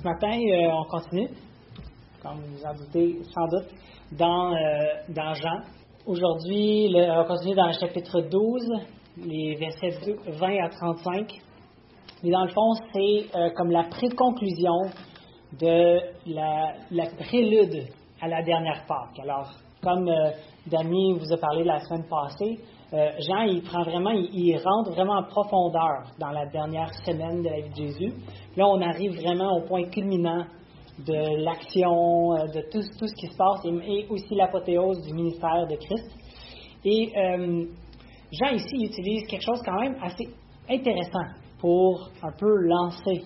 ce matin, euh, on continue, comme vous en doutez sans doute, dans, euh, dans Jean. Aujourd'hui, on continue dans le chapitre 12, les versets 20 à 35. Mais dans le fond, c'est euh, comme la pré-conclusion de la, prélude à la dernière Pâque. Alors, comme Damien vous a parlé la semaine passée, euh, Jean, il prend vraiment, il, rentre vraiment en profondeur dans la dernière semaine de la vie de Jésus. Là, on arrive vraiment au point culminant de l'action, euh, de tout, ce qui se passe, et, aussi l'apothéose du ministère de Christ. Et euh, Jean ici utilise quelque chose quand même assez intéressant pour un peu lancer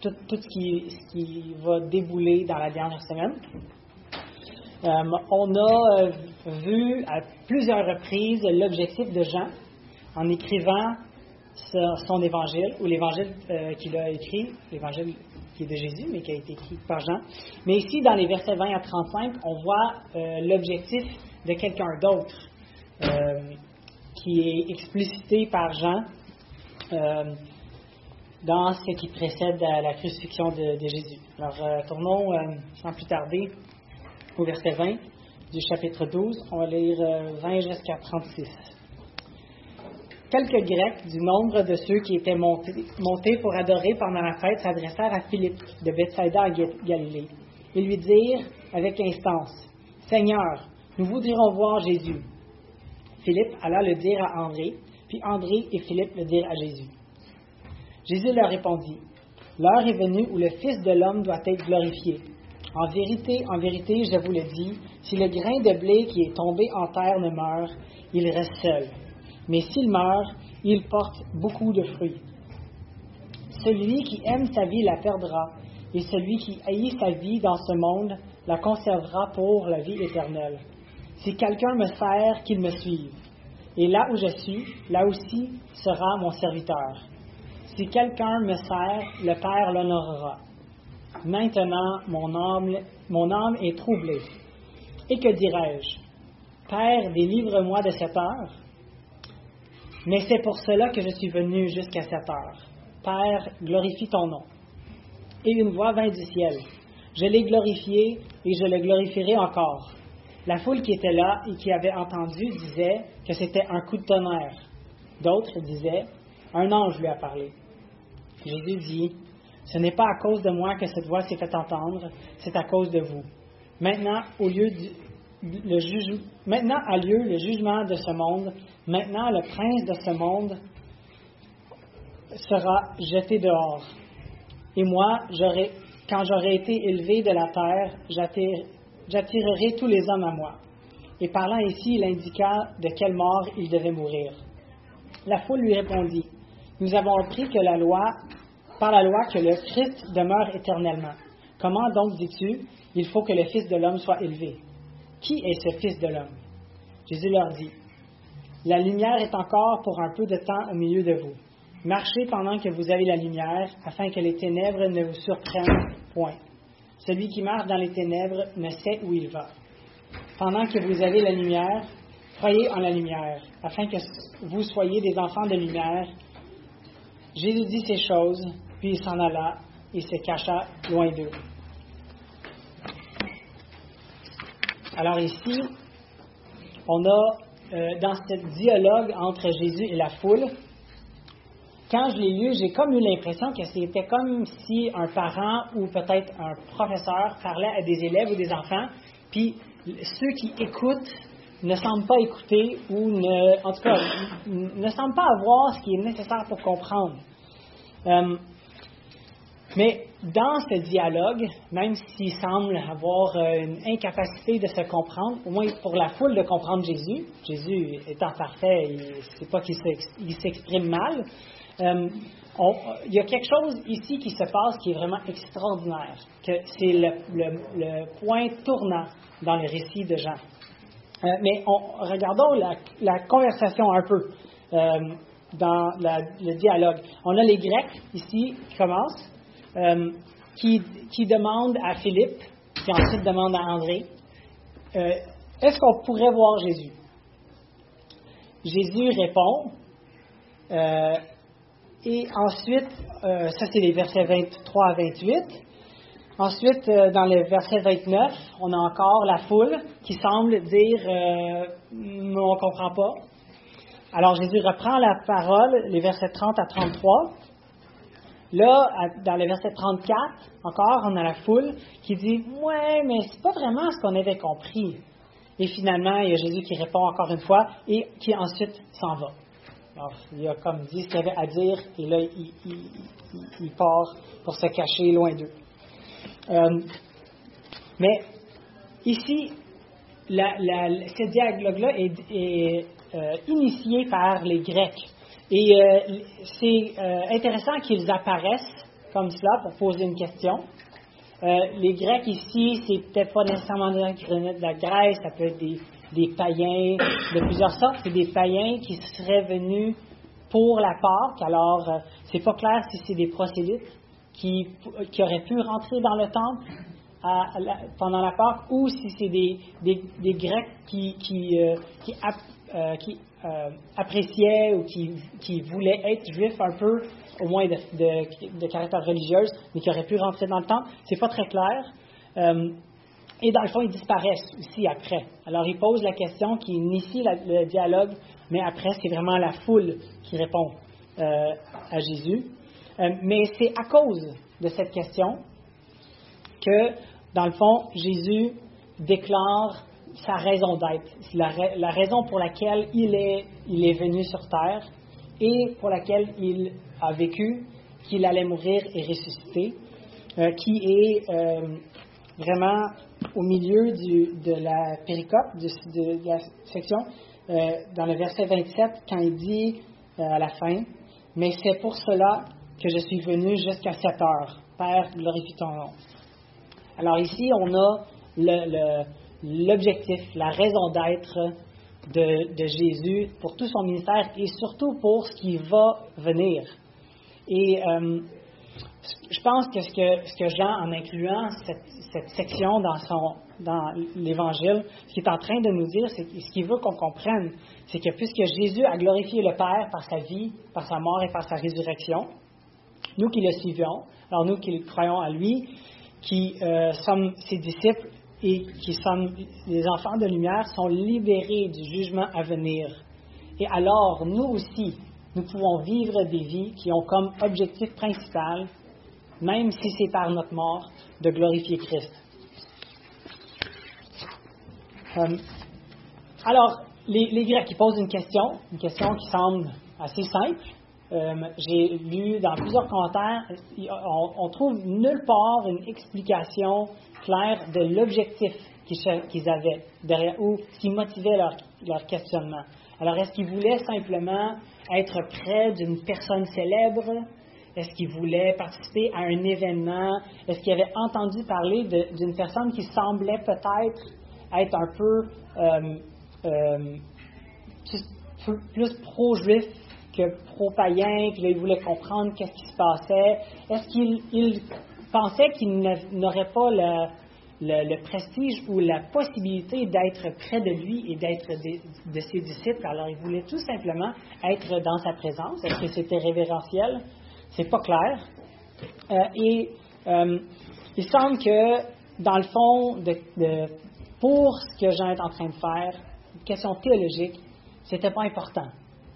tout, ce, qui, va débouler dans la dernière semaine. On a vu à plusieurs reprises l'objectif de Jean en écrivant son évangile, ou l'évangile euh, qu'il a écrit, l'évangile qui est de Jésus, mais qui a été écrit par Jean. Mais ici, dans les versets 20 à 35, on voit euh, l'objectif de quelqu'un d'autre euh, qui est explicité par Jean dans ce qui précède la crucifixion de Jésus. Alors, tournons sans plus tarder au verset 20 du chapitre 12. On va lire 20 euh, jusqu'à 36. Quelques Grecs du nombre de ceux qui étaient montés, pour adorer pendant la fête s'adressèrent à Philippe de Bethsaida à Galilée. Ils lui dirent avec instance Seigneur, nous voudrions voir Jésus. Philippe alla le dire à André, puis André et Philippe le dirent à Jésus. Jésus leur répondit L'heure est venue où le Fils de l'homme doit être glorifié. En vérité, en vérité, je vous le dis, si le grain de blé qui est tombé en terre ne meurt, il reste seul. Mais s'il meurt, il porte beaucoup de fruits. Celui qui aime sa vie la perdra, et celui qui haït sa vie dans ce monde la conservera pour la vie éternelle. Si quelqu'un me sert, qu'il me suive. Et là où je suis, là aussi sera mon serviteur. Si quelqu'un me sert, le Père l'honorera. Maintenant, mon âme, mon âme est troublée. Et que dirais-je? Père, délivre-moi de cette heure. Mais c'est pour cela que je suis venu jusqu'à cette heure. Père, glorifie ton nom. Et une voix vint du ciel. Je l'ai glorifié et je le glorifierai encore. La foule qui était là et qui avait entendu disait que c'était un coup de tonnerre. D'autres disaient, un ange lui a parlé. Jésus dit, ce n'est pas à cause de moi que cette voix s'est fait entendre, c'est à cause de vous. Maintenant, au lieu le juge, maintenant a lieu le jugement de ce monde. Maintenant, le prince de ce monde sera jeté dehors. Et moi, quand j'aurai été élevé de la terre, j'attirerai tous les hommes à moi. Et parlant ici, il indiqua de quelle mort il devait mourir. La foule lui répondit, Nous avons appris que la loi par la loi que le Christ demeure éternellement. Comment donc dis-tu, il faut que le Fils de l'homme soit élevé? Qui est ce Fils de l'homme? Jésus leur dit, La lumière est encore pour un peu de temps au milieu de vous. Marchez pendant que vous avez la lumière, afin que les ténèbres ne vous surprennent point. Celui qui marche dans les ténèbres ne sait où il va. Pendant que vous avez la lumière, croyez en la lumière, afin que vous soyez des enfants de lumière. Jésus dit ces choses, puis il s'en alla et se cacha loin d'eux. Alors ici, on a euh, dans ce dialogue entre Jésus et la foule, quand je l'ai lu, j'ai comme eu l'impression que c'était comme si un parent ou peut-être un professeur parlait à des élèves ou des enfants, puis ceux qui écoutent ne semblent pas écouter ou ne, en tout cas, ne semblent pas avoir ce qui est nécessaire pour comprendre. Euh, mais dans ce dialogue, même s'il semble avoir euh, une incapacité de se comprendre, au moins pour la foule de comprendre Jésus, Jésus étant parfait, c'est pas qu'il s'exprime mal, euh, il y a quelque chose ici qui se passe qui est vraiment extraordinaire, que c'est le, point tournant dans le récit de Jean. Euh, mais regardons la, conversation un peu dans le dialogue. On a les Grecs ici qui commencent. Euh, qui, demande à Philippe, qui ensuite demande à André, euh, est-ce qu'on pourrait voir Jésus? Jésus répond, euh, et ensuite, ça c'est les versets 23 à 28. Ensuite, dans le verset 29, on a encore la foule qui semble dire euh, on ne comprend pas. Alors Jésus reprend la parole, les versets 30 à 33. Là, dans le verset 34, encore, on a la foule qui dit Ouais, mais c'est pas vraiment ce qu'on avait compris. Et finalement, il y a Jésus qui répond encore une fois et qui ensuite s'en va. Alors, il a comme dit ce qu'il avait à dire et là, il, part pour se cacher loin d'eux. Euh, mais ici, ce dialogue-là est, euh, initié par les Grecs. Et euh, c'est intéressant qu'ils apparaissent comme cela pour poser une question. les Grecs ici, c'est peut-être pas nécessairement de la Grèce, ça peut être des, païens de plusieurs sortes. C'est des païens qui seraient venus pour la Pâque. Alors, euh, c'est pas clair si c'est des prosélytes qui, auraient pu rentrer dans le temple pendant la Pâque ou si c'est des, Grecs qui, euh, qui, euh, appréciaient ou qui, qui, voulaient être juifs un peu, au moins de, caractère religieuse, mais qui auraient pu rentrer dans le temple. C'est pas très clair. Et dans le fond, ils disparaissent aussi après. Alors, ils posent la question qui initie le dialogue, mais après, c'est vraiment la foule qui répond euh, à Jésus. Euh, mais c'est à cause de cette question que, dans le fond, Jésus déclare sa raison d'être, la, raison pour laquelle il est, il est venu sur terre et pour laquelle il a vécu, qu'il allait mourir et ressusciter, euh, qui est vraiment au milieu de la péricope, de, la section, euh, dans le verset 27, quand il dit euh, à la fin, Mais c'est pour cela que je suis venu jusqu'à cette heure. Père, glorifie ton. Alors ici, on a l'objectif, la raison d'être de, Jésus pour tout son ministère et surtout pour ce qui va venir. Et euh, je pense que ce, que Jean, en incluant cette, section dans, l'Évangile, ce qu'il est en train de nous dire, c'est ce qu'il veut qu'on comprenne, c'est que puisque Jésus a glorifié le Père par sa vie, par sa mort et par sa résurrection, nous qui le suivions, alors nous qui croyons à lui, qui euh, sommes ses disciples et qui sommes les enfants de lumière, sont libérés du jugement à venir. Et alors, nous aussi, nous pouvons vivre des vies qui ont comme objectif principal même si c'est par notre mort, de glorifier Christ. Euh, alors, les, Grecs qui posent une question, une question qui semble assez simple. Euh, j'ai lu dans plusieurs commentaires, on, trouve nulle part une explication claire de l'objectif qu'ils avaient derrière ou qui motivait leur, questionnement. Alors, est-ce qu'ils voulaient simplement être près d'une personne célèbre? Est-ce qu'il voulait participer à un événement? Est-ce qu'il avait entendu parler d'une personne qui semblait peut-être être un peu euh, euh, plus, pro-juif que pro-païen, puis là, il voulait comprendre qu'est-ce qui se passait? Est-ce qu'il pensait qu'il n'aurait pas le, prestige ou la possibilité d'être près de lui et d'être de, ses disciples? Alors, il voulait tout simplement être dans sa présence. Est-ce que c'était révérentiel? c'est pas clair. Euh, et euh, il semble que, dans le fond, pour ce que Jean est en train de faire, question théologique, c'était pas important.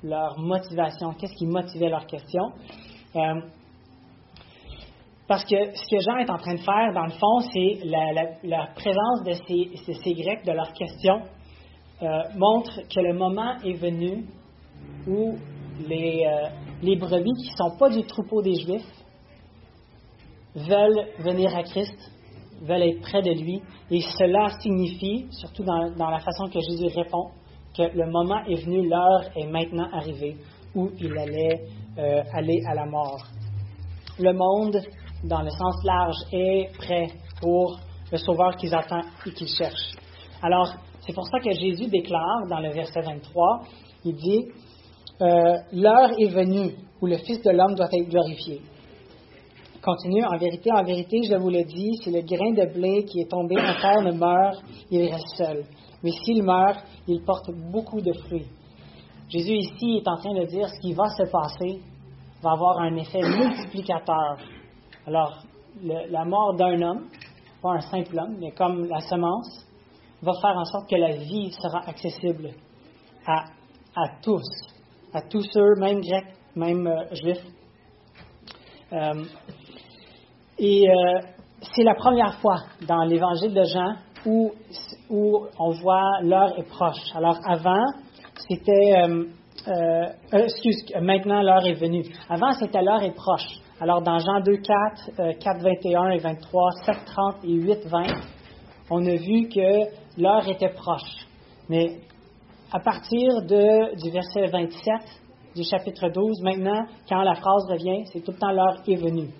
Leur motivation, qu'est-ce qui motivait leur question. Euh, parce que ce que Jean est en train de faire, dans le fond, c'est la, présence de ces, Grecs, de leurs questions, montre que le moment est venu où les, les brebis qui ne sont pas du troupeau des Juifs veulent venir à Christ, veulent être près de lui. Et cela signifie, surtout dans, la façon que Jésus répond, que le moment est venu, l'heure est maintenant arrivée où il allait euh, aller à la mort. Le monde, dans le sens large, est prêt pour le Sauveur qu'ils attendent et qu'ils cherchent. Alors, c'est pour ça que Jésus déclare dans le verset 23, il dit, euh, l'heure est venue où le Fils de l'homme doit être glorifié. Continue, en vérité, en vérité, je vous le dis, si le grain de blé qui est tombé en terre ne meurt, il reste seul. Mais s'il meurt, il porte beaucoup de fruits. Jésus ici est en train de dire ce qui va se passer va avoir un effet multiplicateur. Alors, la mort d'un homme, pas un simple homme, mais comme la semence, va faire en sorte que la vie sera accessible à, tous, à tous ceux, même grecs, même euh, juifs. Euh, et euh, c'est la première fois dans l'évangile de Jean où, on voit l'heure est proche. Alors avant, c'était, excuse, maintenant l'heure est venue. Avant, c'était l'heure est proche. Alors dans Jean 2, 4, 4, 21 et 23, 7, 30 et 8, 20, on a vu que l'heure était proche. Mais à partir du verset 27 du chapitre 12, maintenant, quand la phrase revient, c'est tout le temps l'heure est venue.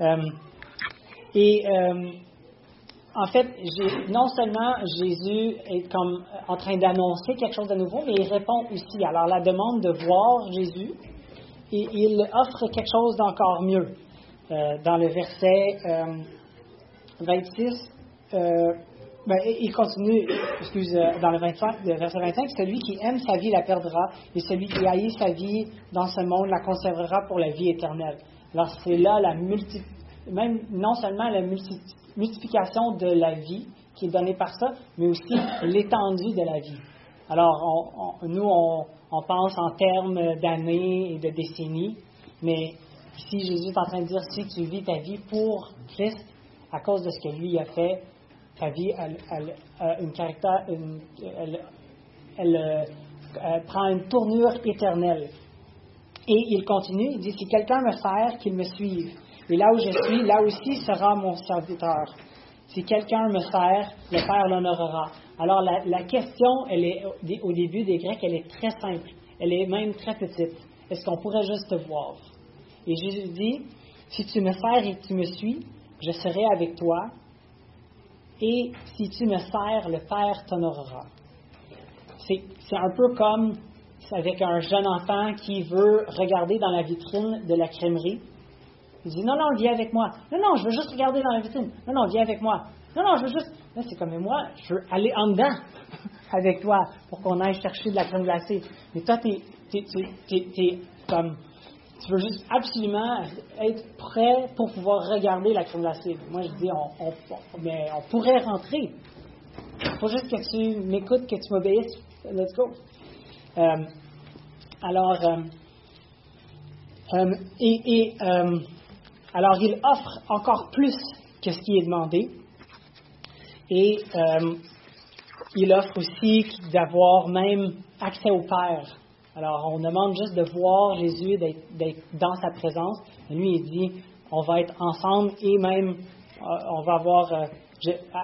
Euh, et euh, en fait, non seulement Jésus est comme en train d'annoncer quelque chose de nouveau, mais il répond aussi. Alors la demande de voir Jésus, et il offre quelque chose d'encore mieux. Euh, dans le verset 26, ben, il continue, excuse, euh, dans le, 25, le verset 25, celui qui aime sa vie la perdra, et celui qui haït sa vie dans ce monde la conservera pour la vie éternelle. Alors c'est là la multi, même non seulement la multiplication de la vie qui est donnée par ça, mais aussi l'étendue de la vie. Alors nous, on, pense en termes d'années et de décennies, mais ici Jésus est en train de dire si tu vis ta vie pour Christ, à cause de ce que lui a fait, ta vie, elle, euh, prend une tournure éternelle. Et il continue, il dit, si quelqu'un me sert, qu'il me suive. Et là où je suis, là aussi sera mon serviteur. Si quelqu'un me sert, le Père l'honorera. Alors la, question, au début des Grecs, elle est très simple. Elle est même très petite. Est-ce qu'on pourrait juste te voir? Et Jésus dit, si tu me sers et tu me suis, je serai avec toi et si tu me sers, le Père t'honorera. C'est un peu comme avec un jeune enfant qui veut regarder dans la vitrine de la crèmerie. Il dit Non, non, viens avec moi. Non, non, je veux juste regarder dans la vitrine. Non, non, viens avec moi. Non, non, je veux juste. Là, c'est comme moi, je veux aller en dedans avec toi pour qu'on aille chercher de la crème glacée. Mais toi, tu es, comme tu veux juste absolument être prêt pour pouvoir regarder la crème glacée. Moi, je dis, on, mais on pourrait rentrer. Il faut juste que tu m'écoutes, que tu m'obéisses. Let's go. Euh, alors, euh, euh, et, alors, il offre encore plus que ce qui est demandé. Et il offre aussi d'avoir même accès au Père. Alors, on demande juste de voir Jésus, d'être dans sa présence. Lui, il dit, on va être ensemble et même, euh, on va avoir, euh,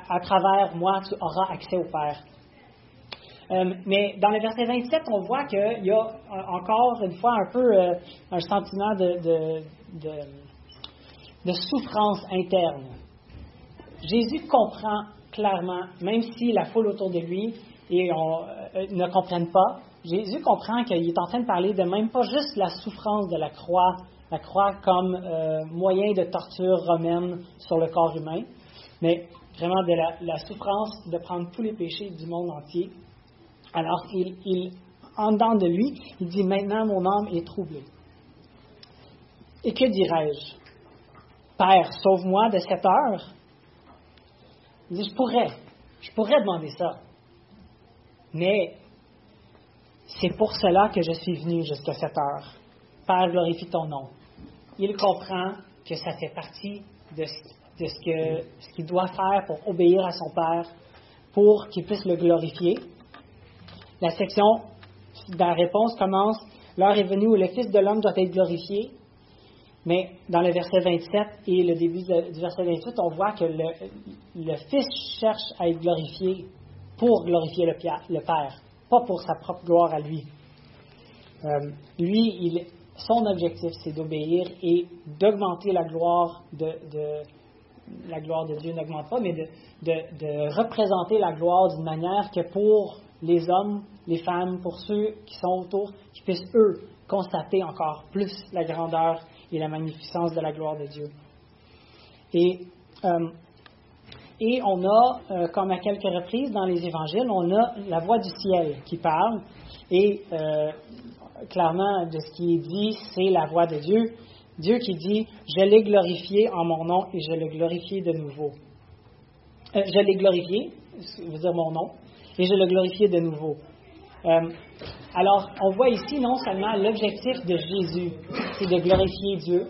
à, travers moi, tu auras accès au Père. Euh, mais dans le verset 27, on voit qu'il y a encore une fois un peu un sentiment de, souffrance interne. Jésus comprend clairement, même si la foule autour de lui on, ne comprennent pas, Jésus comprend qu'il est en train de parler de même pas juste la souffrance de la croix, la croix comme euh, moyen de torture romaine sur le corps humain, mais vraiment de la, souffrance de prendre tous les péchés du monde entier. Alors, en dedans de lui, il dit Maintenant mon âme est troublée. Et que dirais-je? Père, sauve-moi de cette heure. Il dit Je pourrais, je pourrais demander ça. Mais c'est pour cela que je suis venu jusqu'à cette heure. Père, glorifie ton nom. Il comprend que ça fait partie de ce, qu'il doit faire pour obéir à son Père, pour qu'il puisse le glorifier. La section de la réponse commence L'heure est venue où le Fils de l'homme doit être glorifié. Mais dans le verset 27 et le début du verset 28, on voit que le, Fils cherche à être glorifié pour glorifier le Père pas pour sa propre gloire à lui. Euh, lui, son objectif, c'est d'obéir et d'augmenter la gloire de, la gloire de Dieu n'augmente pas, mais de, représenter la gloire d'une manière que pour les hommes, les femmes, pour ceux qui sont autour, qui puissent eux constater encore plus la grandeur et la magnificence de la gloire de Dieu. Et euh, et on a, euh, comme à quelques reprises dans les évangiles, on a la voix du ciel qui parle. Et euh, clairement de ce qui est dit, c'est la voix de Dieu. Dieu qui dit, je l'ai glorifié en mon nom et je l'ai glorifié de nouveau. Je l'ai glorifié, veut dire mon nom, et je l'ai glorifié de nouveau. Alors, on voit ici non seulement l'objectif de Jésus, c'est de glorifier Dieu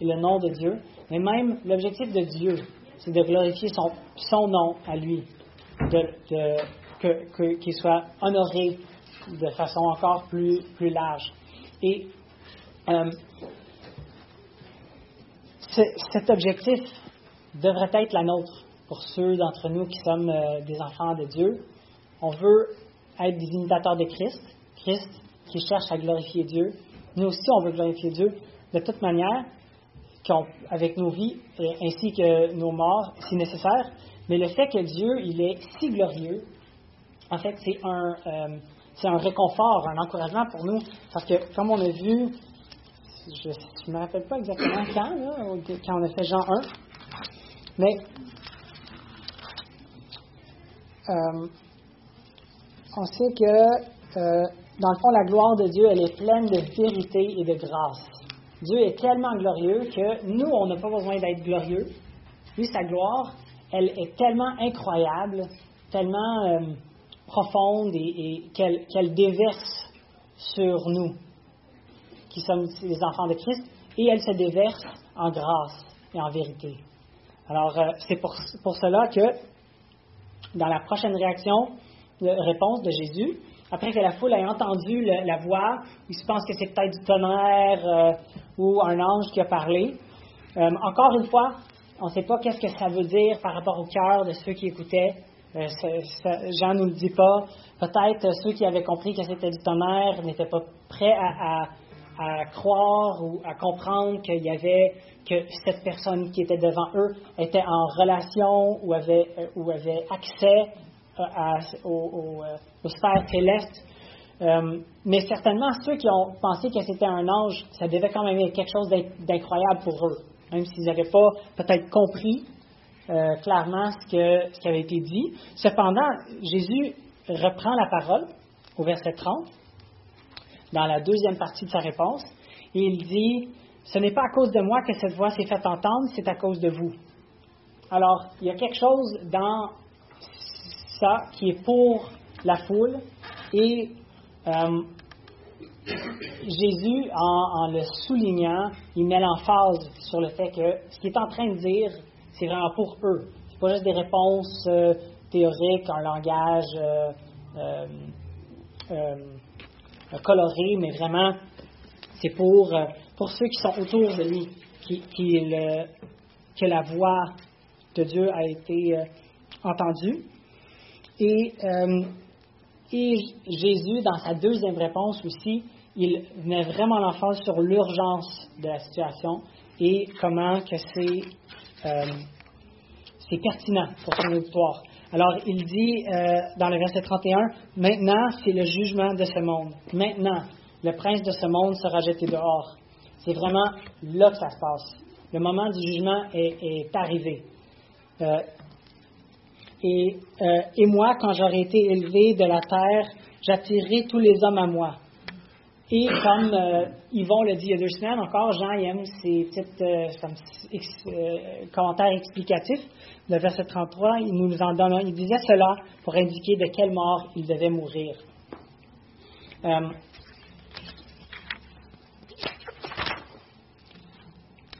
et le nom de Dieu, mais même l'objectif de Dieu, c'est de glorifier son, son, nom à lui, qu'il soit honoré de façon encore plus, plus large. Et euh, cet objectif devrait être la nôtre pour ceux d'entre nous qui sommes euh, des enfants de Dieu. On veut être des imitateurs de Christ, Christ qui cherche à glorifier Dieu. Nous aussi, on veut glorifier Dieu de toute manière, avec nos vies ainsi que nos morts, si nécessaire. Mais le fait que Dieu, il est si glorieux, en fait, c'est un, euh, un réconfort, un encouragement pour nous, parce que comme on a vu, je ne me rappelle pas exactement quand, quand on a fait Jean 1, mais euh, on sait que, euh, dans le fond, la gloire de Dieu, elle est pleine de vérité et de grâce. Dieu est tellement glorieux que nous, on n'a pas besoin d'être glorieux. Lui, sa gloire, elle est tellement incroyable, tellement euh, profonde et, qu'elle déverse sur nous, qui sommes les enfants de Christ, et elle se déverse en grâce et en vérité. Alors, c'est pour, pour cela que dans la prochaine réaction, réponse de Jésus, après que la foule ait entendu la voix, ils se pensent que c'est peut-être du tonnerre euh, ou un ange qui a parlé. Euh, encore une fois, on ne sait pas qu'est-ce que ça veut dire par rapport au cœur de ceux qui écoutaient. Euh, Jean ne nous le dit pas. Peut-être ceux qui avaient compris que c'était du tonnerre n'étaient pas prêts à, croire ou à comprendre qu'il y avait que cette personne qui était devant eux était en relation ou avait, ou avait accès au, au, sphère céleste. Euh, mais certainement, ceux qui ont pensé que c'était un ange, ça devait quand même être quelque chose d'incroyable pour eux, même s'ils n'avaient pas peut-être compris euh, clairement ce, ce qui avait été dit. Cependant, Jésus reprend la parole au verset 30, dans la deuxième partie de sa réponse, et il dit, Ce n'est pas à cause de moi que cette voix s'est faite entendre, c'est à cause de vous. Alors, il y a quelque chose dans qui est pour la foule. Et euh, Jésus, en, le soulignant, il met l'emphase sur le fait que ce qu'il est en train de dire, c'est vraiment pour eux. Ce pas juste des réponses euh, théoriques en langage euh, coloré, mais vraiment, c'est pour, pour ceux qui sont autour de lui, qui, que la voix de Dieu a été entendue. Euh, et, Jésus, dans sa deuxième réponse aussi, il met vraiment l'emphase sur l'urgence de la situation et comment que c'est, euh, pertinent pour son auditoire. Alors, il dit euh, dans le verset 31, Maintenant, c'est le jugement de ce monde. Maintenant, le prince de ce monde sera jeté dehors. C'est vraiment là que ça se passe. Le moment du jugement est, arrivé. Et, moi, quand j'aurai été élevé de la terre, j'attirerai tous les hommes à moi. Et comme euh, Yvon l'a dit il y a deux semaines, encore, Jean aime ces petits euh, commentaires explicatifs. Le verset 33, il nous en donne. Il disait cela pour indiquer de quelle mort il devait mourir.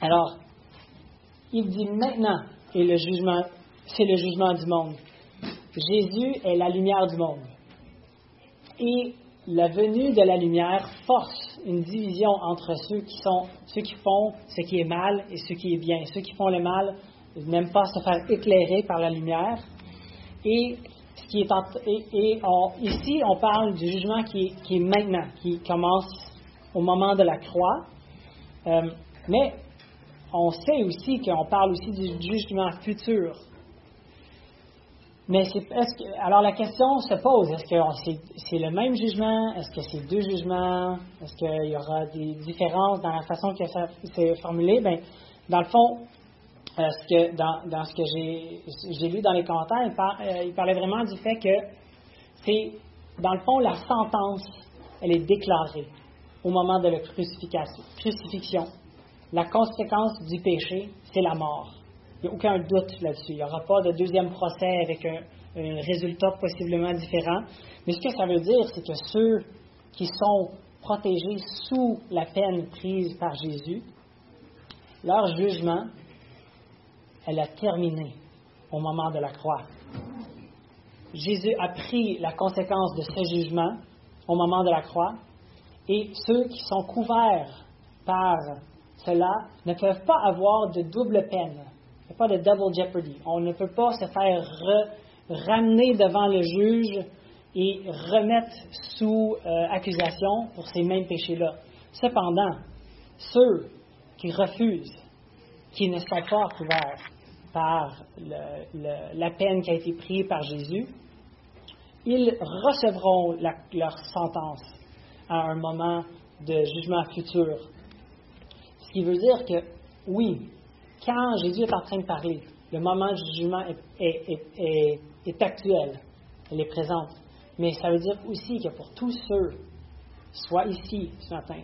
alors, il dit maintenant, et le jugement c'est le jugement du monde. Jésus est la lumière du monde. Et la venue de la lumière force une division entre ceux qui, font ce qui est mal et ce qui est bien. Ceux qui font le mal n'aiment pas se faire éclairer par la lumière. Et, ici, on parle du jugement qui, est maintenant, qui commence au moment de la croix. Euh, mais on sait aussi qu'on parle aussi du jugement futur mais alors la question se pose, est-ce que c'est le même jugement? Est-ce que c'est deux jugements? Est-ce qu'il y aura des différences dans la façon que ça s'est formulé? Ben, dans le fond, euh, ce que, dans, ce que j'ai lu dans les commentaires, euh, il, parlait vraiment du fait que c'est, dans le fond, la sentence, elle est déclarée. au moment de la crucifixion. La conséquence du péché, c'est la mort. Il n'y a aucun doute là-dessus. Il n'y aura pas de deuxième procès avec un, résultat possiblement différent. Mais ce que ça veut dire, c'est que ceux qui sont protégés sous la peine prise par Jésus, leur jugement, elle a terminé au moment de la croix. Jésus a pris la conséquence de ce jugement au moment de la croix, et ceux qui sont couverts par cela ne peuvent pas avoir de double peine. Il n'y a pas de double jeopardy. On ne peut pas se faire ramener devant le juge et remettre sous euh, accusation pour ces mêmes péchés-là. Cependant, ceux qui refusent, qui ne sont pas couverts par la peine qui a été prise par Jésus, ils recevront leur sentence à un moment de jugement futur. Ce qui veut dire que, oui, quand Jésus est en train de parler, le moment du jugement est, actuel, elle est présente. Mais ça veut dire aussi que pour tous ceux, soit ici ce matin,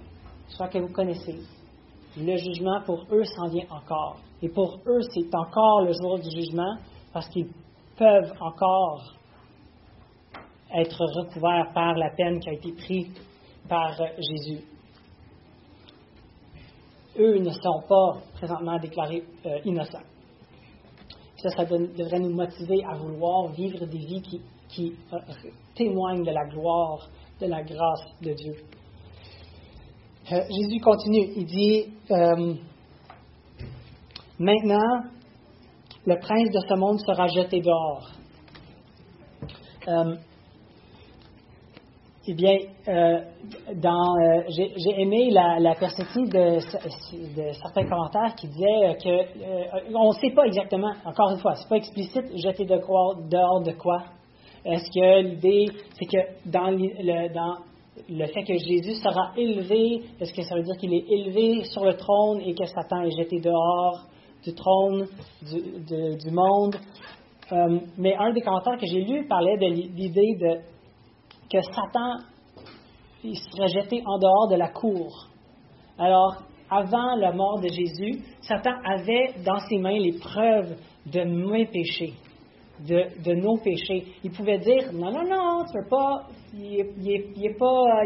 soit que vous connaissez, le jugement pour eux s'en vient encore. Et pour eux, c'est encore le jour du jugement parce qu'ils peuvent encore être recouverts par la peine qui a été prise par Jésus. Eux ne sont pas présentement déclarés euh, innocents. Ça, ça devrait nous motiver à vouloir vivre des vies qui, euh, témoignent de la gloire, de la grâce de Dieu. Euh, Jésus continue, il dit, maintenant, le prince de ce monde sera jeté dehors. Eh bien, euh, euh, j'ai aimé la, perspective de, certains commentaires qui disaient que euh, on ne sait pas exactement. Encore une fois, c'est pas explicite. Jeter de quoi dehors de quoi. Est-ce que l'idée, c'est que dans le, dans fait que Jésus sera élevé, est-ce que ça veut dire qu'il est élevé sur le trône et que Satan est jeté dehors du trône du, du monde? Mais un des commentaires que j'ai lu parlait de l'idée de que Satan il serait jeté en dehors de la cour. Alors, avant la mort de Jésus, Satan avait dans ses mains les preuves de mes péchés, de, nos péchés. Il pouvait dire non, non, non, tu peux pas, il n'est pas,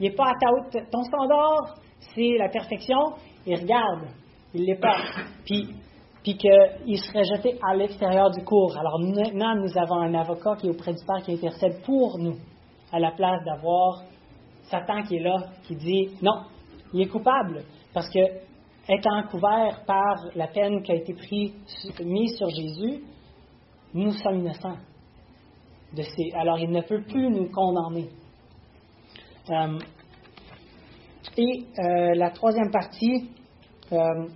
il, pas à ta ton standard, c'est la perfection. Et regarde, il l'est pas. Puis, puis qu'il serait jeté à l'extérieur du cours. Alors maintenant, nous avons un avocat qui est auprès du Père qui intercède pour nous à la place d'avoir Satan qui est là, qui dit non, il est coupable, parce que étant couvert par la peine qui a été mise sur Jésus, nous sommes innocents. De ces, alors il ne peut plus nous condamner. Euh, et euh, la troisième partie euh,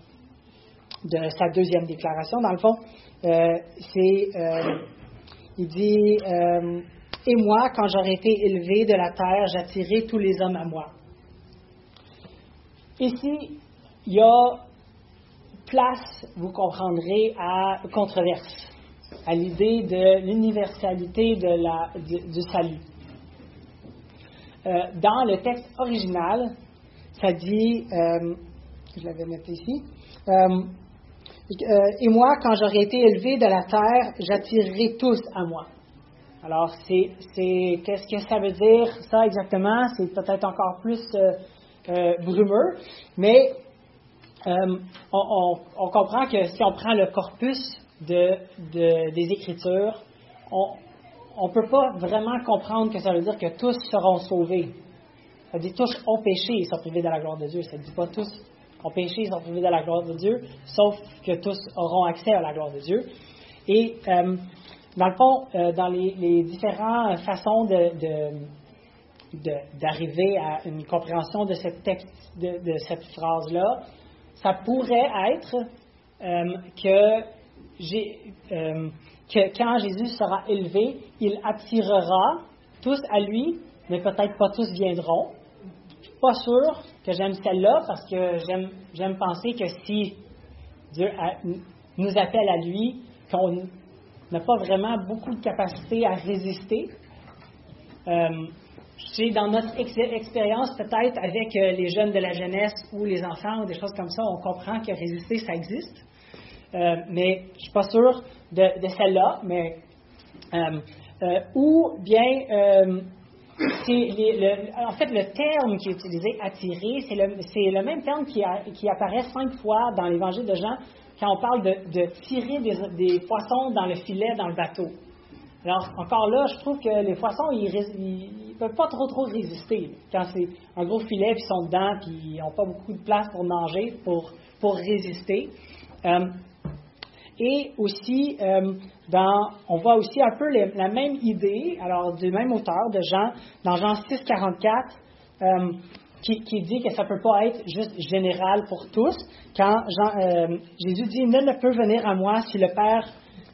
de sa deuxième déclaration, dans le fond, c'est, il dit, et moi, quand j'aurai été élevé de la terre, j'attirerai tous les hommes à moi. Ici, il y a place, vous comprendrez, à controverse, à l'idée de l'universalité du, salut. Euh, dans le texte original, ça dit, euh, je l'avais noté ici, euh, et moi, quand j'aurai été élevé de la terre, j'attirerai tous à moi. Alors, c'est, qu'est-ce que ça veut dire, ça exactement? C'est peut-être encore plus euh, euh, brumeux, mais euh, on, comprend que si on prend le corpus de, des Écritures, on ne peut pas vraiment comprendre que ça veut dire que tous seront sauvés. Ça dit tous ont péché et sont privés de la gloire de Dieu. Ça ne dit pas tous ont péché et sont privés de la gloire de Dieu, sauf que tous auront accès à la gloire de Dieu. Et dans le fond, euh, dans les, différentes façons d'arriver à une compréhension de cette, de, cette phrase-là, ça pourrait être euh, que, euh, que quand Jésus sera élevé, il attirera tous à lui, mais peut-être pas tous viendront. Je suis pas sûr que j'aime celle-là parce que j'aime penser que si Dieu nous appelle à lui, qu'on n'a pas vraiment beaucoup de capacité à résister. Euh, c'est dans notre expérience peut-être avec euh, les jeunes de la jeunesse ou les enfants ou des choses comme ça, on comprend que résister, ça existe. Euh, mais je ne suis pas sûr de, celle-là, mais euh, ou bien en fait, le terme qui est utilisé, attirer, c'est le, le, même terme qui, qui, apparaît cinq fois dans l'évangile de Jean quand on parle de, tirer des, poissons dans le filet, dans le bateau. Alors, encore là, je trouve que les poissons, ils ne peuvent pas trop, trop résister. Quand c'est un gros filet, puis ils sont dedans, puis ils n'ont pas beaucoup de place pour nager, pour, pour résister. Euh, et aussi, euh, dans, on voit aussi un peu la même idée, alors du même auteur de Jean, dans Jean 6, 44, euh, qui, dit que ça ne peut pas être juste général pour tous, quand Jean, Jésus dit, Nul ne peut venir à moi si le Père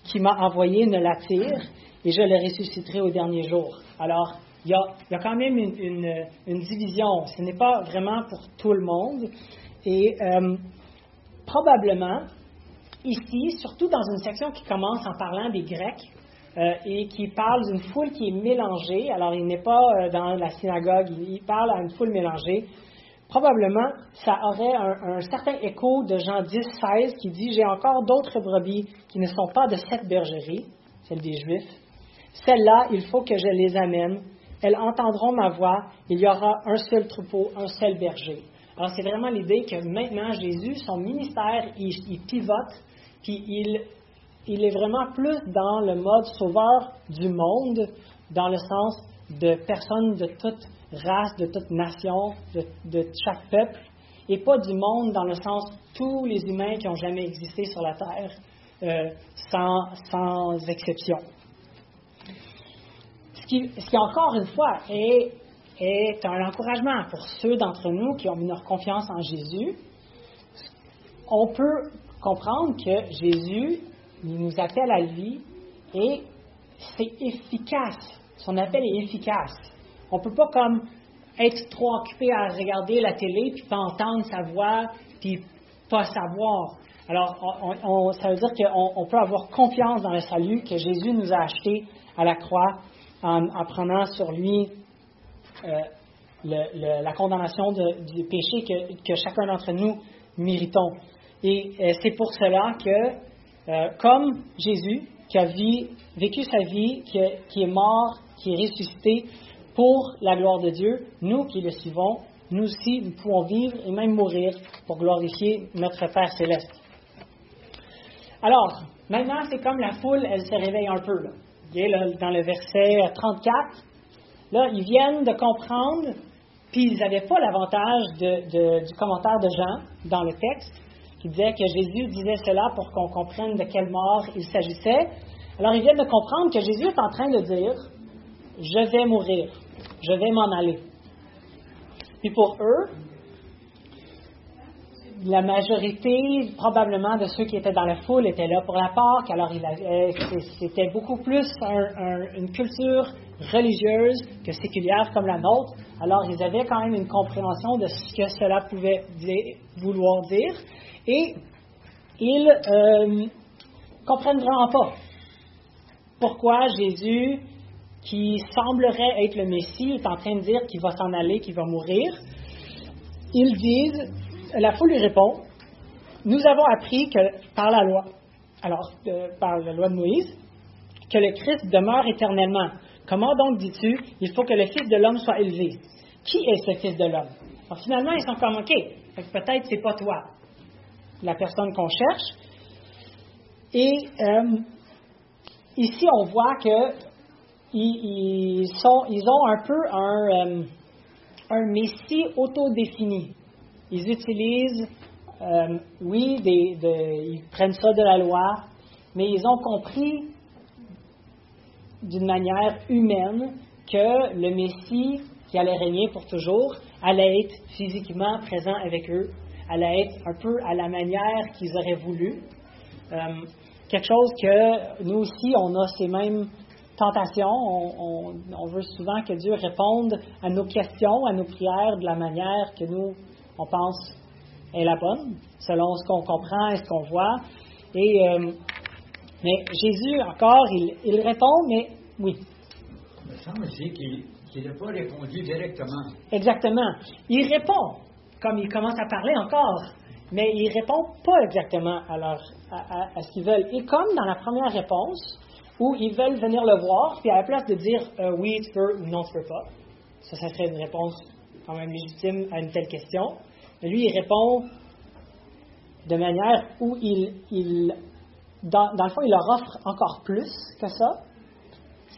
qui m'a envoyé ne l'attire et je le ressusciterai au dernier jour. Alors, il y a, quand même une, division. Ce n'est pas vraiment pour tout le monde. Et euh, probablement, ici, surtout dans une section qui commence en parlant des Grecs euh, et qui parle d'une foule qui est mélangée, alors il n'est pas euh, dans la synagogue, il, parle à une foule mélangée, probablement ça aurait un, certain écho de Jean 10, 16 qui dit J'ai encore d'autres brebis qui ne sont pas de cette bergerie, celle des Juifs celles-là, il faut que je les amène. Elles entendront ma voix. Il y aura un seul troupeau, un seul berger. Alors, c'est vraiment l'idée que maintenant, Jésus, son ministère, il, pivote, puis il, il est vraiment plus dans le mode sauveur du monde, dans le sens de personnes de toute race, de toute nation, de, chaque peuple, et pas du monde dans le sens tous les humains qui ont jamais existé sur la terre, euh, sans, exception ce qui, encore une fois, est un encouragement pour ceux d'entre nous qui ont mis leur confiance en Jésus. On peut comprendre que Jésus nous appelle à lui et c'est efficace. Son appel est efficace. On ne peut pas comme être trop occupé à regarder la télé puis pas entendre sa voix puis pas savoir. Alors, ça veut dire qu'on peut avoir confiance dans le salut que Jésus nous a acheté à la croix en, prenant sur lui euh, la condamnation du péché que, chacun d'entre nous méritons. Et euh, c'est pour cela que, euh, comme Jésus, qui a vécu sa vie, qui, est mort, qui est ressuscité pour la gloire de Dieu, nous qui le suivons, nous aussi, nous pouvons vivre et même mourir pour glorifier notre Père céleste. Alors, maintenant, c'est comme la foule, elle se réveille un peu. Là dans le verset 34, là, ils viennent de comprendre, puis ils n'avaient pas l'avantage du commentaire de Jean dans le texte, qui disait que Jésus disait cela pour qu'on comprenne de quelle mort il s'agissait. Alors ils viennent de comprendre que Jésus est en train de dire, je vais mourir, je vais m'en aller. Puis pour eux, la majorité, probablement, de ceux qui étaient dans la foule étaient là pour la Pâque. Alors, c'était beaucoup plus une culture religieuse que séculière comme la nôtre. Alors, ils avaient quand même une compréhension de ce que cela pouvait vouloir dire. Et ils euh, comprennent vraiment pas pourquoi Jésus, qui semblerait être le Messie, est en train de dire qu'il va s'en aller, qu'il va mourir. Ils disent la foule lui répond Nous avons appris que par la loi, alors par la loi de Moïse, que le Christ demeure éternellement. Comment donc dis-tu Il faut que le Fils de l'homme soit élevé? Qui est ce Fils de l'homme? Finalement, ils sont comme OK, peut-être c'est pas toi, la personne qu'on cherche. Et euh, ici, on voit que ils, sont, ils ont un peu un, euh, un messie autodéfini. Ils utilisent, euh, oui, ils prennent ça de la loi, mais ils ont compris d'une manière humaine que le Messie qui allait régner pour toujours allait être physiquement présent avec eux, allait être un peu à la manière qu'ils auraient voulu. Euh, quelque chose que nous aussi, on a ces mêmes tentations. On, on, veut souvent que Dieu réponde à nos questions, à nos prières de la manière que nous, on pense est la bonne, selon ce qu'on comprend et ce qu'on voit. Et, euh, mais Jésus, encore, il, répond, mais oui. Il me semble aussi qu'il Qui n'a pas répondu directement. Exactement. Il répond, comme il commence à parler encore, mais il répond pas exactement à, leur, à, à, ce qu'ils veulent. Et comme dans la première réponse, où ils veulent venir le voir, puis à la place de dire euh, oui, tu peux ou non, tu peux pas, ça, ça serait une réponse quand même légitime à une telle question. Mais lui, il répond de manière où il, il dans, dans, le fond, il leur offre encore plus que ça,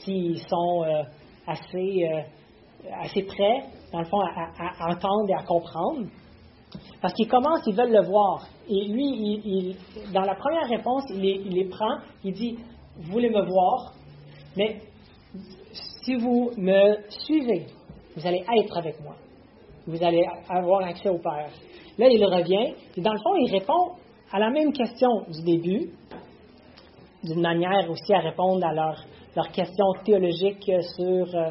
s'ils sont euh, assez, euh, assez prêts, dans le fond, à, entendre et à comprendre. Parce qu'ils commencent, ils veulent le voir. Et lui, dans la première réponse, il les, prend, il dit, vous voulez me voir, mais si vous me suivez, vous allez être avec moi. Vous allez avoir accès au Père. Là, il revient, et dans le fond, il répond à la même question du début, d'une manière aussi à répondre à leur questions théologiques sur euh,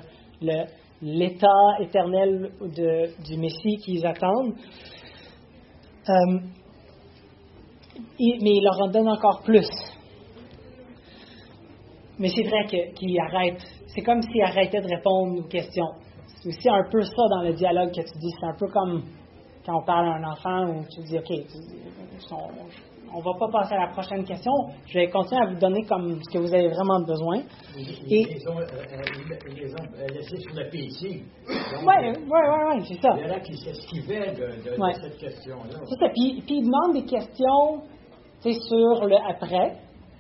l'état éternel du Messie qu'ils attendent. Euh, mais il leur en donne encore plus. Mais c'est vrai qu'il arrête. C'est comme s'il arrêtait de répondre aux questions. C'est aussi un peu ça dans le dialogue que tu dis. C'est un peu comme quand on parle à un enfant où tu dis, OK, ne va pas passer à la prochaine question. Je vais continuer à vous donner comme ce que vous avez vraiment besoin. Ils, Et, ils, ont, euh, ils les ont laissés sur le PC. Oui, oui, oui, ouais, c'est ça. Il y en a qui s'esquivaient de, de, ouais. de, cette question-là. C'est ça. Puis, puis ils demandent des questions sur le après,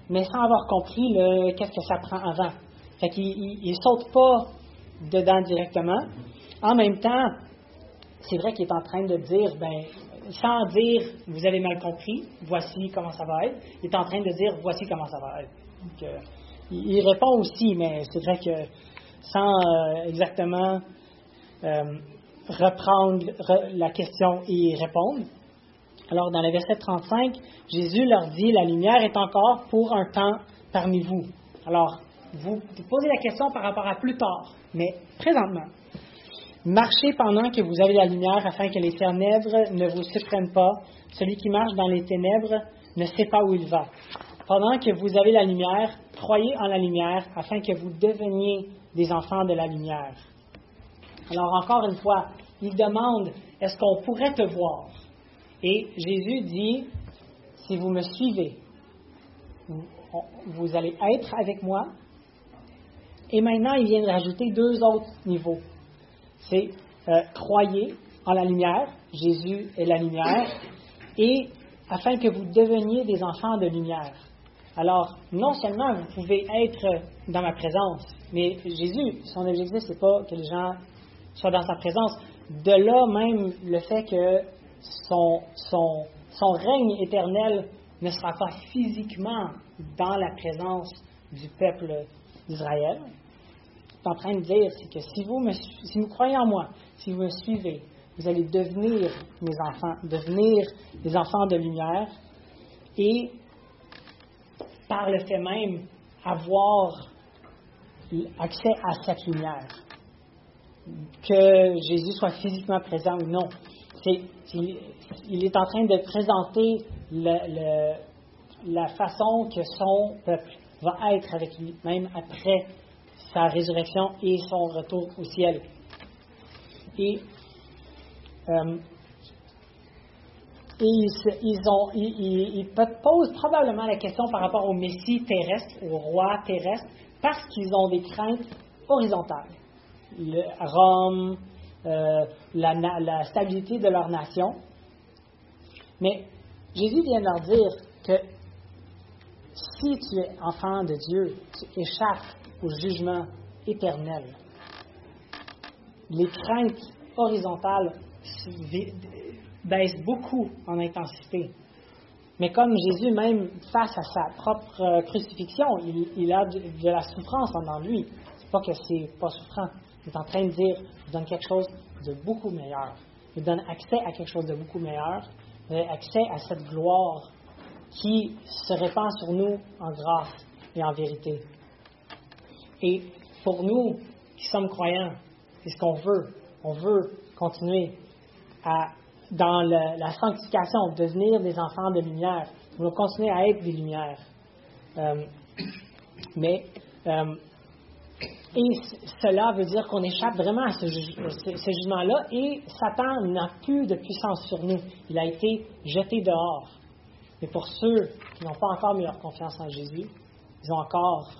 mais sans avoir compris le qu'est-ce que ça prend avant. Fait qu'ils ne sautent pas dedans directement. En même temps, c'est vrai qu'il est en train de dire, ben, sans dire vous avez mal compris, voici comment ça va être, il est en train de dire voici comment ça va être. Euh, il, répond aussi, mais c'est vrai que sans euh, exactement euh, reprendre re, la question et répondre. Alors, dans le verset 35, Jésus leur dit La lumière est encore pour un temps parmi vous. Alors, vous posez la question par rapport à plus tard, mais présentement, Marchez pendant que vous avez la lumière afin que les ténèbres ne vous surprennent pas. Celui qui marche dans les ténèbres ne sait pas où il va. Pendant que vous avez la lumière, croyez en la lumière afin que vous deveniez des enfants de la lumière. Alors encore une fois, il demande, est-ce qu'on pourrait te voir? Et Jésus dit, si vous me suivez, vous allez être avec moi. Et maintenant, il vient de rajouter deux autres niveaux c'est euh, croyez en la lumière, Jésus est la lumière, et afin que vous deveniez des enfants de lumière. Alors, non seulement vous pouvez être dans ma présence, mais Jésus, son objectif, c'est pas que les gens soient dans sa présence. De là même le fait que son, règne éternel ne sera pas physiquement dans la présence du peuple d'Israël, en train de dire, c'est que si vous, me, si vous croyez en moi, si vous me suivez, vous allez devenir mes enfants, devenir des enfants de lumière et par le fait même avoir accès à cette lumière. Que Jésus soit physiquement présent ou non. C'est, il est en train de présenter la façon que son peuple va être avec lui, même après sa résurrection et son retour au ciel. Et, euh, ils, posent probablement la question par rapport au Messie terrestre, au roi terrestre, parce qu'ils ont des craintes horizontales. Le, Rome, euh, la, la stabilité de leur nation. Mais Jésus vient leur dire que si tu es enfant de Dieu, tu échappes au jugement éternel. Les craintes horizontales baissent beaucoup en intensité. Mais comme Jésus, même face à sa propre euh, crucifixion, il, a de, la souffrance en lui. C'est pas que c'est pas souffrant. Il est en train de dire, je donne quelque chose de beaucoup meilleur. Il donne accès à quelque chose de beaucoup meilleur, accès à cette gloire qui se répand sur nous en grâce et en vérité. Et pour nous qui sommes croyants, c'est ce qu'on veut. On veut continuer à, dans la sanctification, devenir des enfants de lumière. On veut continuer à être des lumières. Euh, mais euh, Et cela veut dire qu'on échappe vraiment à ce, ce jugement-là et Satan n'a plus de puissance sur nous. Il a été jeté dehors. Mais pour ceux qui n'ont pas encore mis leur confiance en Jésus, ils ont encore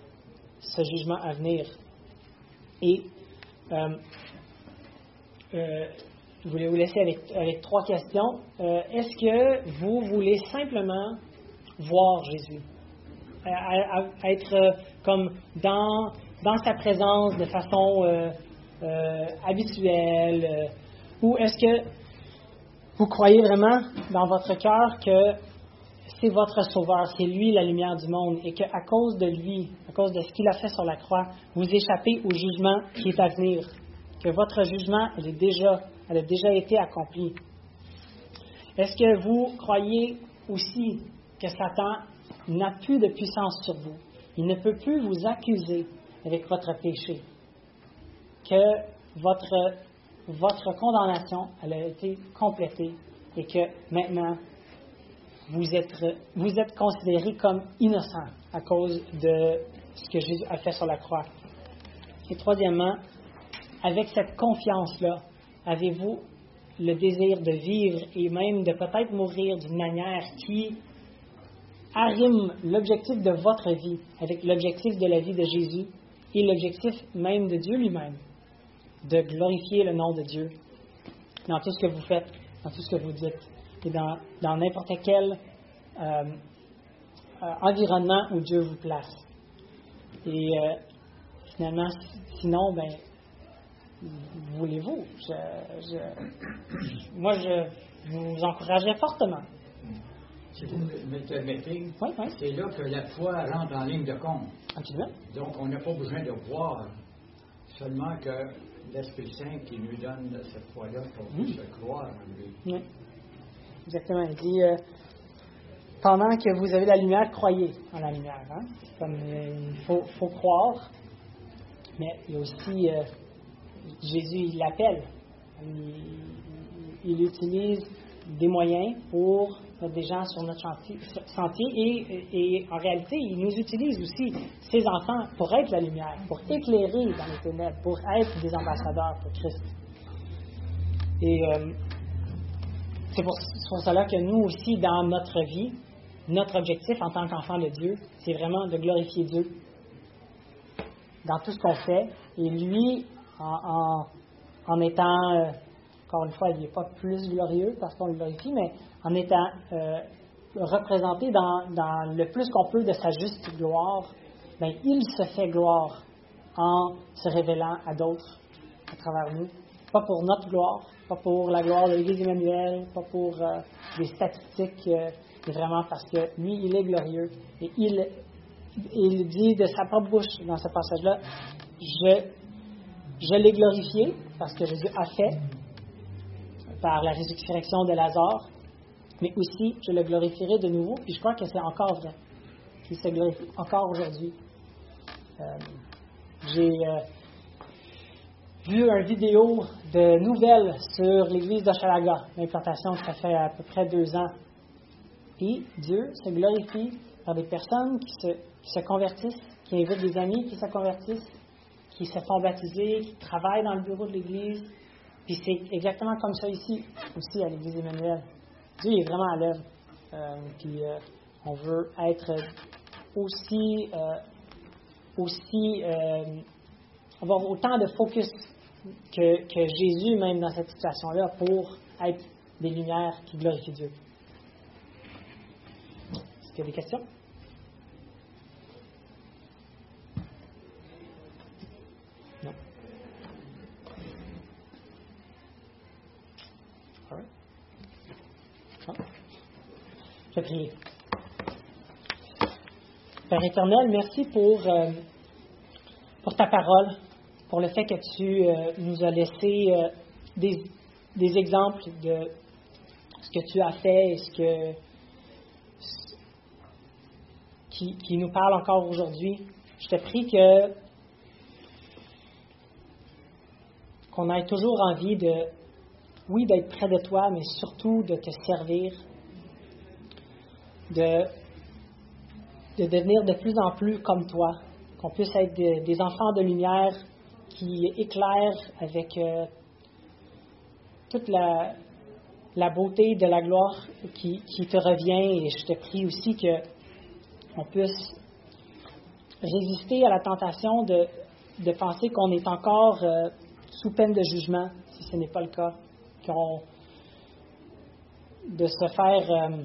ce jugement à venir. Et euh, euh, je voulais vous laisser avec, trois questions. Euh, est-ce que vous voulez simplement voir Jésus? être comme dans, dans sa présence de façon habituelle? ou est-ce que vous croyez vraiment dans votre cœur que c'est votre sauveur, c'est lui la lumière du monde, et qu'à cause de lui, à cause de ce qu'il a fait sur la croix, vous échappez au jugement qui est à venir, que votre jugement, elle, est déjà, elle a déjà été accompli. Est-ce que vous croyez aussi que Satan n'a plus de puissance sur vous? Il ne peut plus vous accuser avec votre péché, que votre, votre condamnation, a été complétée et que maintenant, vous êtes, considéré comme innocent à cause de ce que Jésus a fait sur la croix. Et troisièmement, avec cette confiance-là, avez-vous le désir de vivre et même de peut-être mourir d'une manière qui arrime l'objectif de votre vie avec l'objectif de la vie de Jésus et l'objectif même de Dieu lui-même, de glorifier le nom de Dieu dans tout ce que vous faites, dans tout ce que vous dites? Et dans n'importe quel euh, euh, environnement où Dieu vous place. Et euh, finalement, sinon, ben, voulez-vous? moi, je vous encouragerais fortement. Si vous me permettez, c'est là que la foi rentre en ligne de compte. Donc, on n'a pas besoin de voir seulement que l'Esprit Saint qui nous donne cette foi-là pour mmh. se croire en lui. Oui. Exactement. Il dit pendant que vous avez la lumière, croyez en la lumière. Hein. Comme euh, il faut, faut, croire, mais il y a aussi euh, Jésus, il l'appelle. Il, utilise des moyens pour mettre des gens sur notre sentier et, et, en réalité, il nous utilise aussi, ses enfants, pour être la lumière, pour éclairer dans les ténèbres, pour être des ambassadeurs pour Christ. Et euh, c'est pour, cela que nous aussi, dans notre vie, notre objectif en tant qu'enfant de Dieu, c'est vraiment de glorifier Dieu dans tout ce qu'on fait. Et lui, en, étant, euh, encore une fois, il n'est pas plus glorieux parce qu'on le glorifie, mais en étant euh, représenté dans, le plus qu'on peut de sa juste gloire, ben, il se fait gloire en se révélant à d'autres à travers nous. Pas pour notre gloire, pas pour la gloire de l'Église Emmanuel, pas pour euh, des statistiques c'est vraiment parce que lui, il est glorieux. Et il, dit de sa propre bouche dans ce passage-là, je, je l'ai glorifié parce que Jésus a fait par la résurrection de Lazare, mais aussi je le glorifierai de nouveau, puis je crois que c'est encore vrai, qu'il se glorifie encore aujourd'hui. Euh, j'ai euh, vu une vidéo de nouvelles sur l'église d'Ochalaga, l'implantation que ça fait à peu près deux ans et Dieu se glorifie par des personnes qui se, qui se convertissent, qui invitent des amis qui se convertissent, qui se font baptiser, qui travaillent dans le bureau de l'Église. Puis c'est exactement comme ça ici, aussi à l'Église Emmanuel. Dieu est vraiment à l'œuvre. Euh, puis euh, on veut être aussi, euh, aussi avoir autant de focus que, Jésus même dans cette situation-là pour être des lumières qui glorifient Dieu. Est-ce qu'il y a des questions? Non. All right. Je prie. Père éternel, merci pour, euh, pour ta parole, pour le fait que tu euh, nous as laissé euh, des, exemples de ce que tu as fait et ce que qui, nous parle encore aujourd'hui. Je te prie que qu'on ait toujours envie de, oui, d'être près de toi, mais surtout de te servir, de devenir de plus en plus comme toi, qu'on puisse être des, enfants de lumière qui éclairent avec euh, toute la, la, beauté de la gloire qui, te revient. Et je te prie aussi que on puisse résister à la tentation de, de penser qu'on est encore euh, sous peine de jugement, si ce n'est pas le cas, de se faire euh,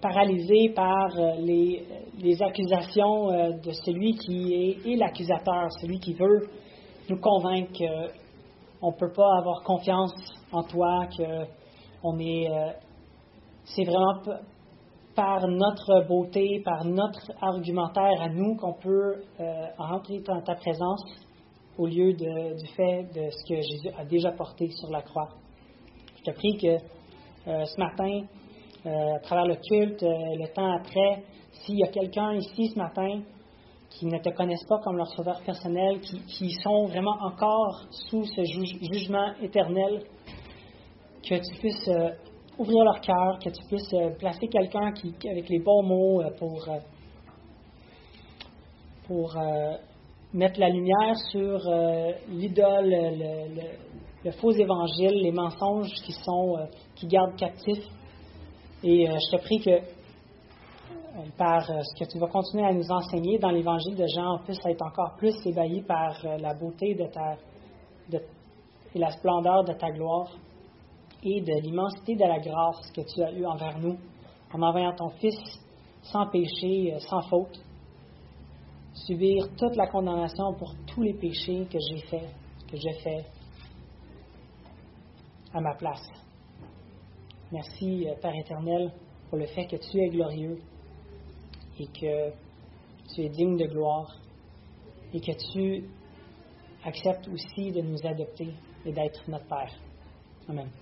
paralyser par euh, les, les, accusations de celui qui est, l'accusateur, celui qui veut nous convaincre qu'on ne peut pas avoir confiance en toi, que on est, c'est vraiment par notre beauté, par notre argumentaire à nous qu'on peut euh, entrer dans ta présence au lieu du fait de ce que Jésus a déjà porté sur la croix. Je te prie que euh, ce matin, euh, à travers le culte, le temps après, s'il y a quelqu'un ici ce matin qui ne te connaissent pas comme leur sauveur personnel, qui, sont vraiment encore sous ce jugement éternel, que tu puisses ouvrir leur cœur, que tu puisses euh, placer quelqu'un qui, avec les bons mots euh, pour, euh, pour mettre la lumière sur l'idole, le, faux évangile, les mensonges qui sont qui gardent captifs. Et je te prie que par ce que tu vas continuer à nous enseigner dans l'évangile de Jean, on puisse être encore plus ébahi par la beauté de ta et la splendeur de ta gloire et de l'immensité de la grâce que tu as eue envers nous en envoyant ton Fils sans péché, euh, sans faute, subir toute la condamnation pour tous les péchés que j'ai faits, que j'ai fait à ma place. Merci, euh, Père éternel, pour le fait que tu es glorieux et que tu es digne de gloire et que tu acceptes aussi de nous adopter et d'être notre Père. Amen.